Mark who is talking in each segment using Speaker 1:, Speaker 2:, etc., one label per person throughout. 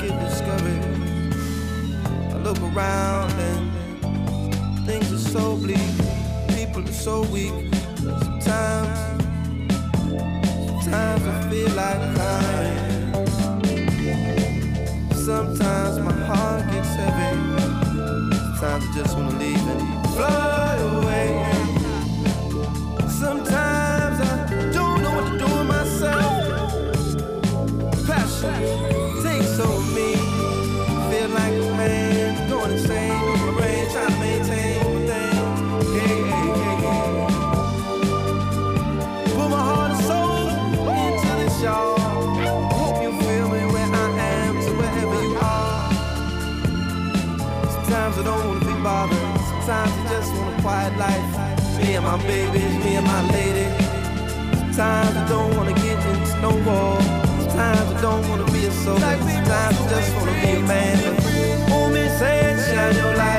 Speaker 1: get. I look around and things are so bleak. People are so weak. Sometimes, sometimes I feel like crying. Sometimes my heart gets heavy. Sometimes I just wanna leave and fly. my babies, me and my lady. Sometimes I don't wanna get in snowball. Sometimes I don't wanna be a soldier. Sometimes I just wanna be a man. Hold me, say, shine your light.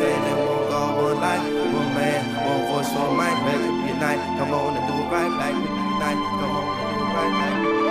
Speaker 1: said it won't go one life, one man, one voice, one mic. Let it be a night. Come on
Speaker 2: and do it right like me
Speaker 3: tonight. Come on and do it right like me.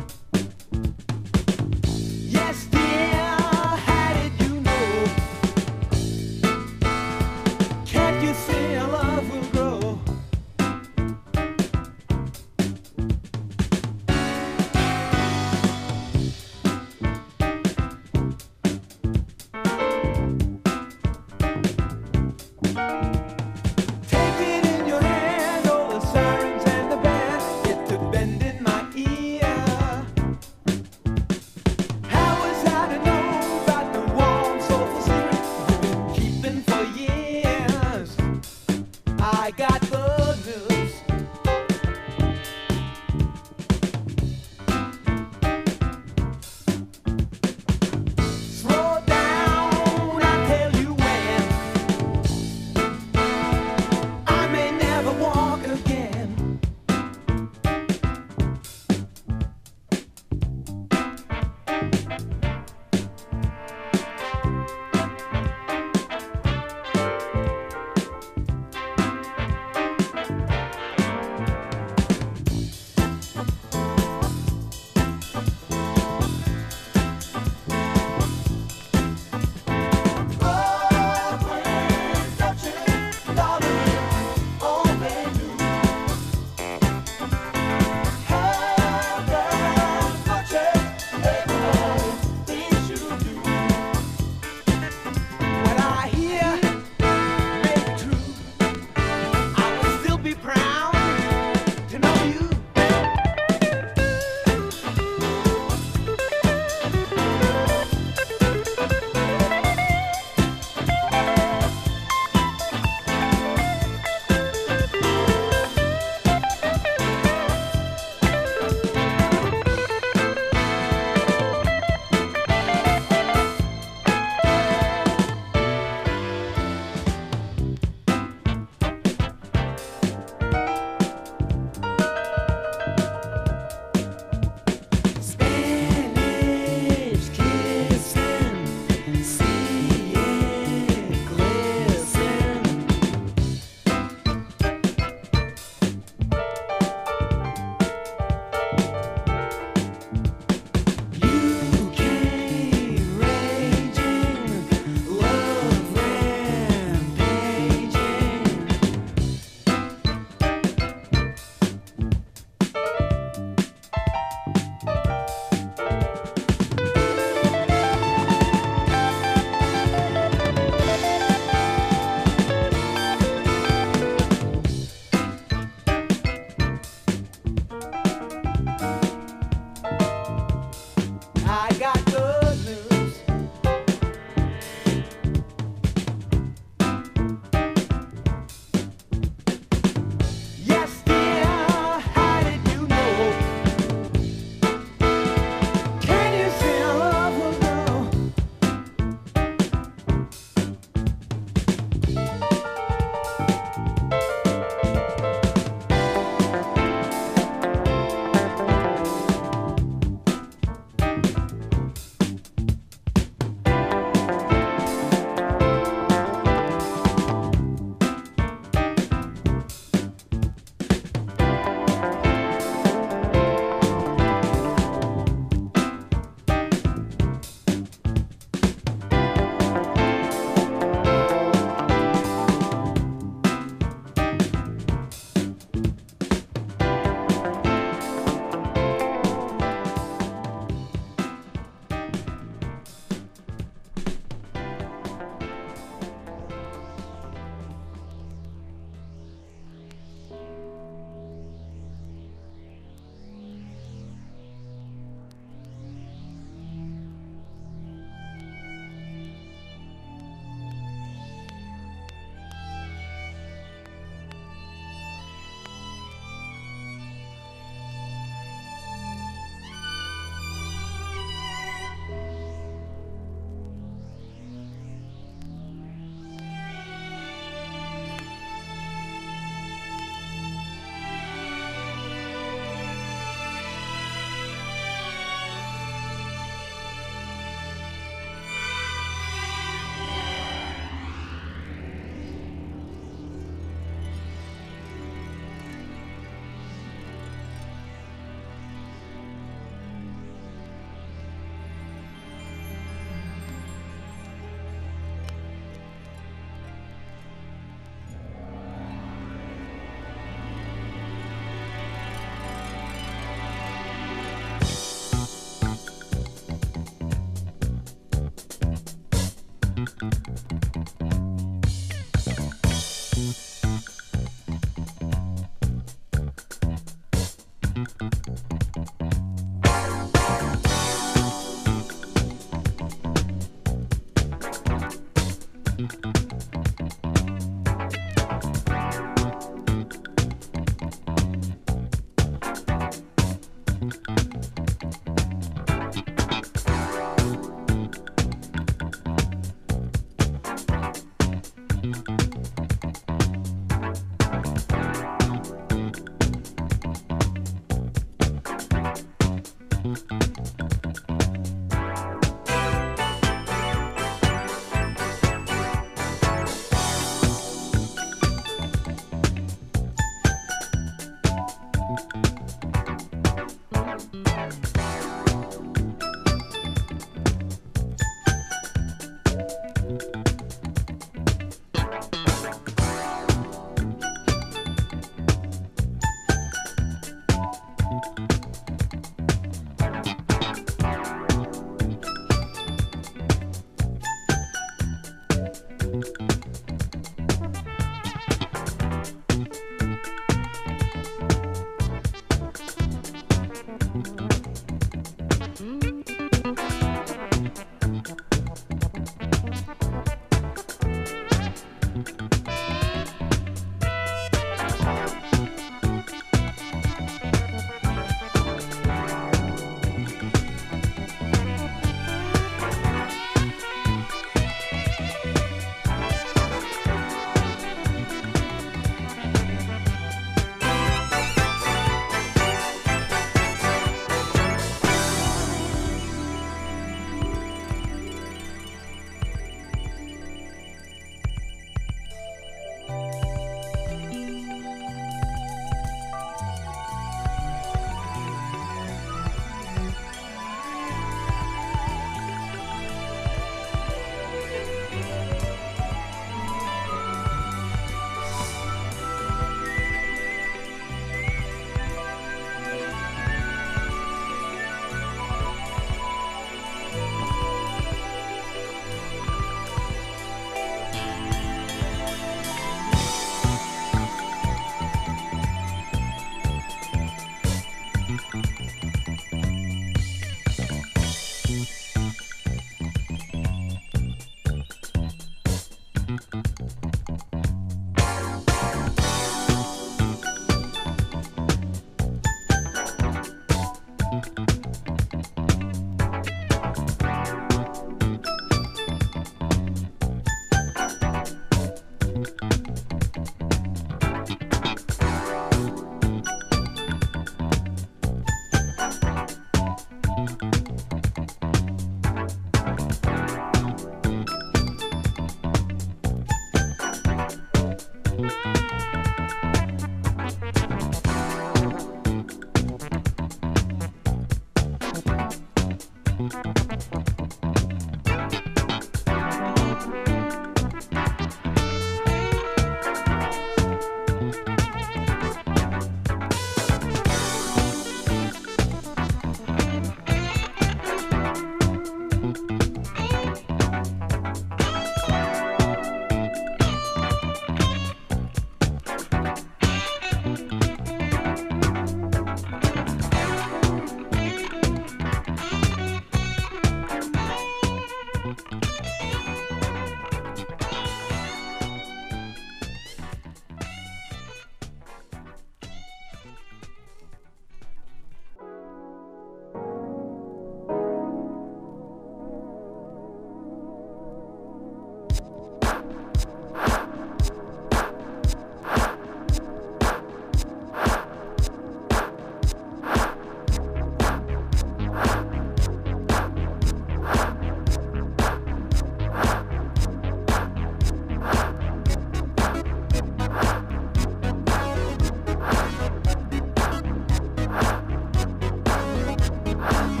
Speaker 3: Ha!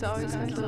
Speaker 3: The skies always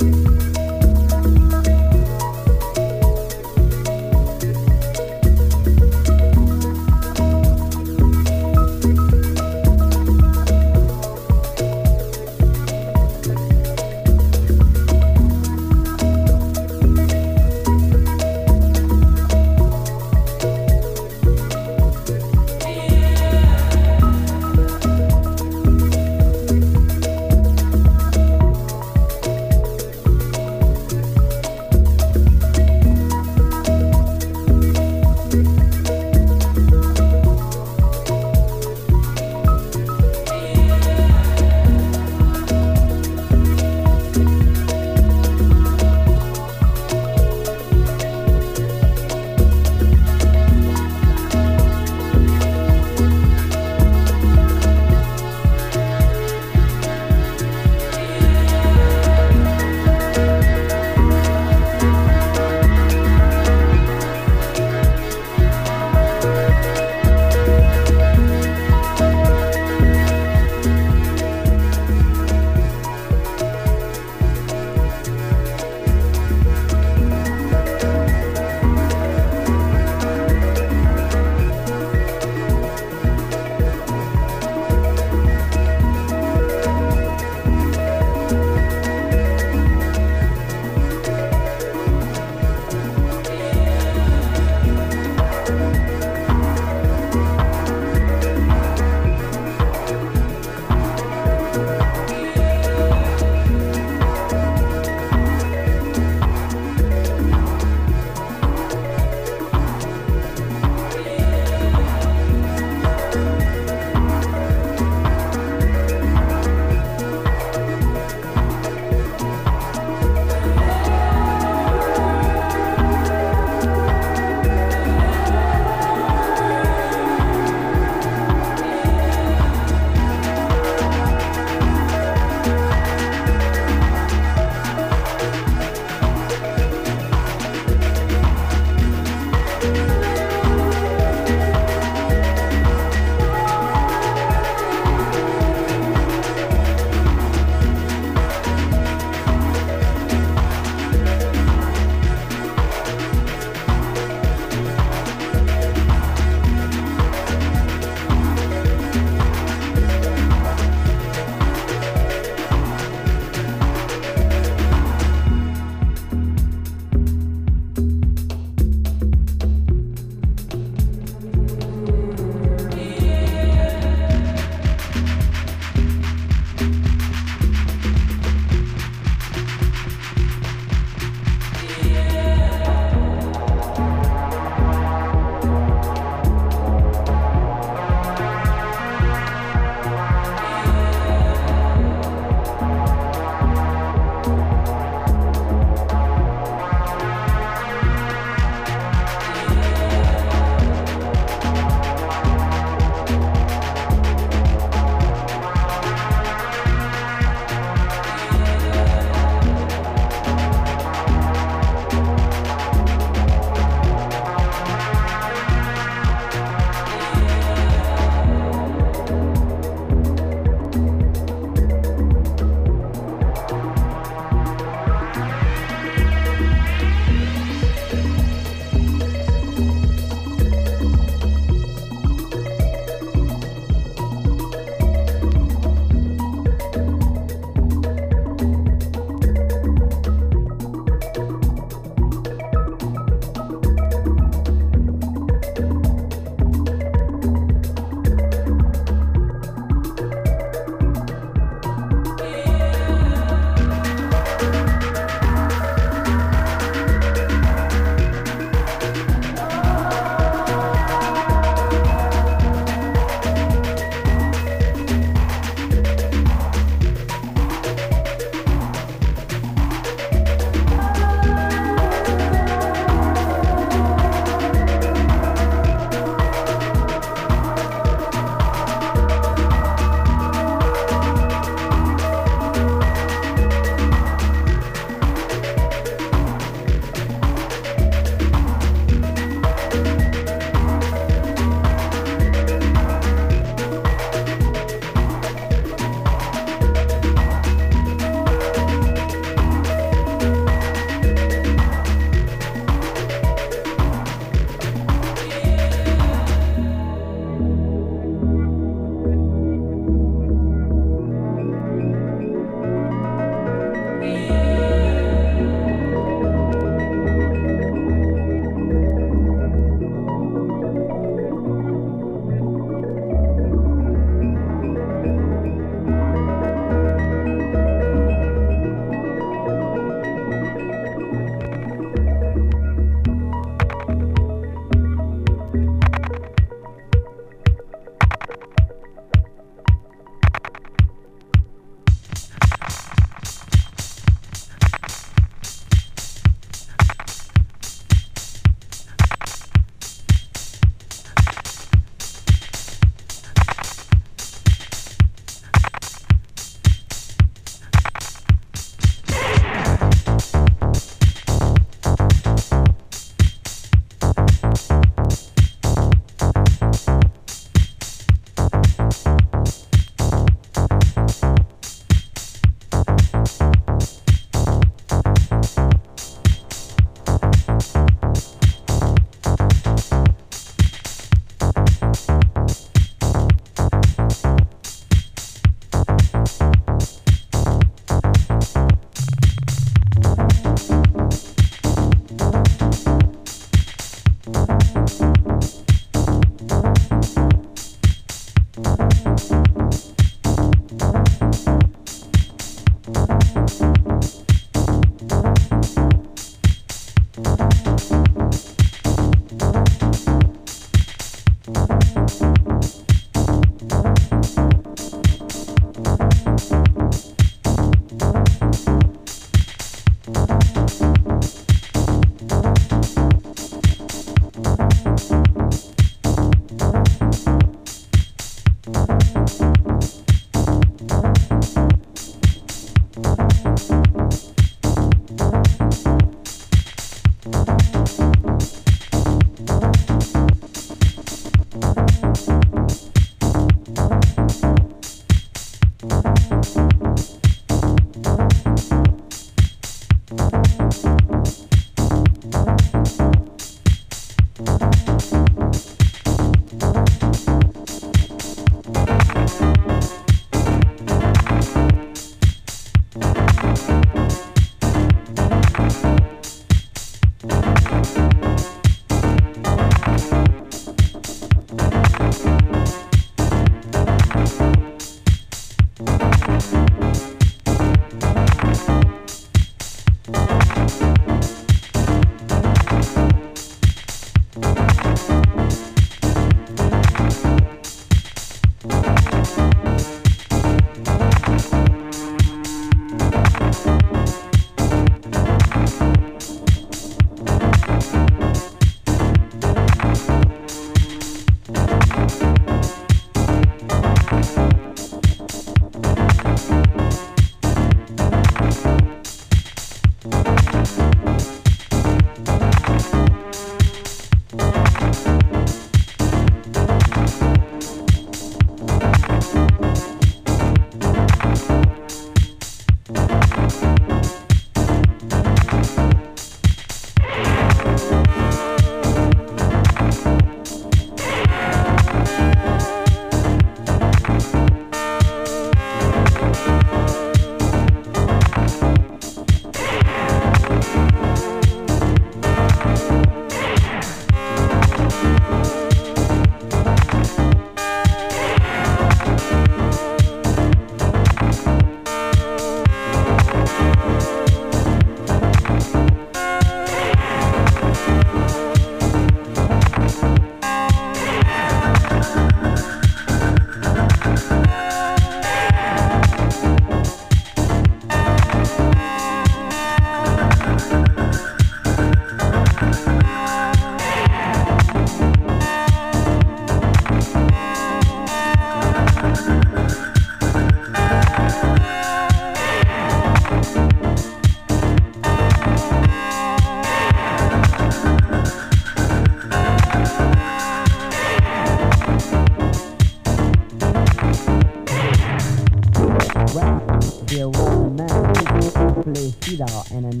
Speaker 3: Cheadle and a